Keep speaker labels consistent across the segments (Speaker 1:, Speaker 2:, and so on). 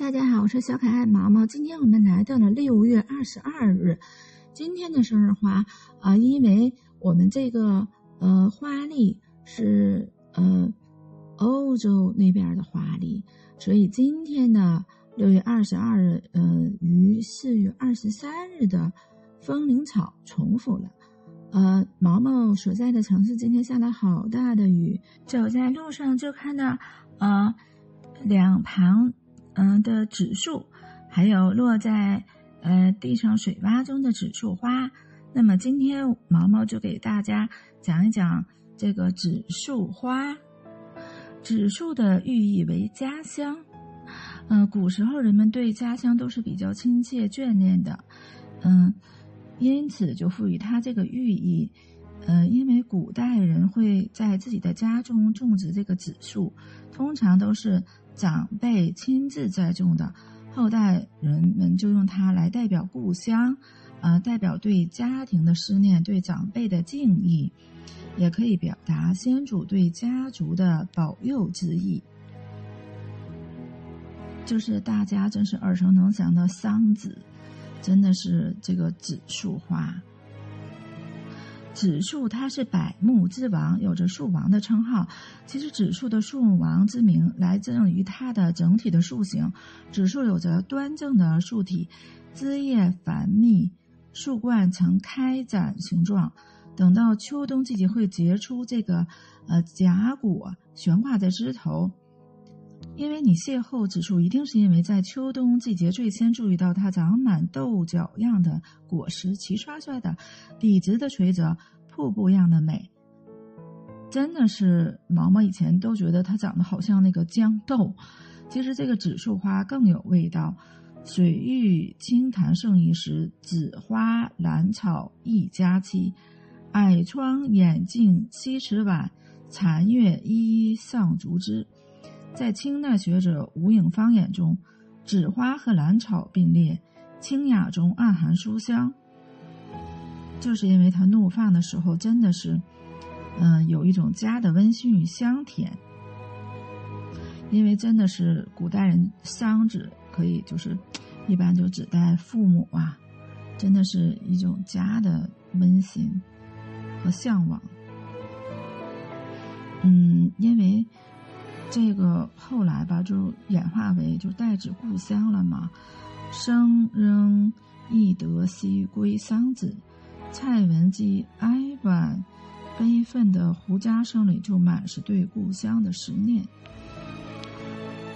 Speaker 1: 大家好，我是小可爱毛毛。今天我们来到了六月二十二日，今天的生日花啊，因为我们这个呃花历是呃欧洲那边的花历，所以今天的六月二十二日，呃，与四月二十三日的风铃草重复了。呃，毛毛所在的城市今天下了好大的雨，走在路上就看到呃两旁。嗯的指数，还有落在呃地上水洼中的指数花。那么今天毛毛就给大家讲一讲这个指数花。指数的寓意为家乡。嗯，古时候人们对家乡都是比较亲切眷恋的。嗯，因此就赋予它这个寓意。嗯，因为古代人会在自己的家中种植这个紫树，通常都是。长辈亲自栽种的，后代人们就用它来代表故乡，呃，代表对家庭的思念，对长辈的敬意，也可以表达先祖对家族的保佑之意。就是大家真是耳熟能详的桑梓，真的是这个紫树花。紫树它是百木之王，有着树王的称号。其实紫树的树王之名来自于它的整体的树形。紫树有着端正的树体，枝叶繁密，树冠呈开展形状。等到秋冬季节会结出这个呃荚果，悬挂在枝头。因为你邂逅紫树，一定是因为在秋冬季节最先注意到它长满豆角样的果实，齐刷刷的，笔直的垂着，瀑布样的美。真的是毛毛以前都觉得它长得好像那个豇豆，其实这个紫树花更有味道。水玉清潭盛一时，紫花兰草一佳期。矮窗掩镜西池晚，残月依依上竹枝。在清代学者吴颖芳眼中，纸花和兰草并列，清雅中暗含书香。就是因为它怒放的时候，真的是，嗯，有一种家的温馨与香甜。因为真的是古代人丧纸可以就是，一般就指代父母啊，真的是一种家的温馨和向往。嗯，因为。这个后来吧，就演化为就代指故乡了嘛。生仍忆得西归桑梓，蔡文姬哀婉悲愤的胡笳声里就满是对故乡的思念。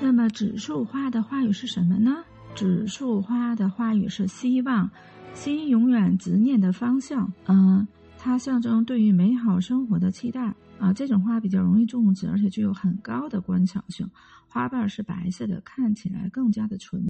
Speaker 1: 那么紫树花的花语是什么呢？紫树花的花语是希望，心永远执念的方向。嗯，它象征对于美好生活的期待。啊，这种花比较容易种植，而且具有很高的观赏性。花瓣是白色的，看起来更加的纯。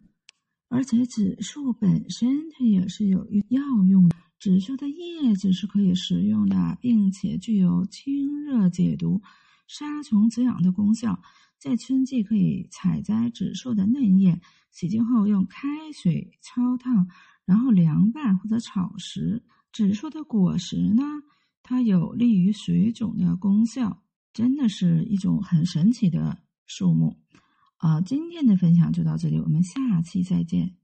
Speaker 1: 而且紫树本身它也是有药用的，紫树的叶子是可以食用的，并且具有清热解毒、杀虫止痒的功效。在春季可以采摘紫树的嫩叶，洗净后用开水焯烫，然后凉拌或者炒食。紫树的果实呢？它有利于水肿的功效，真的是一种很神奇的树木，啊！今天的分享就到这里，我们下期再见。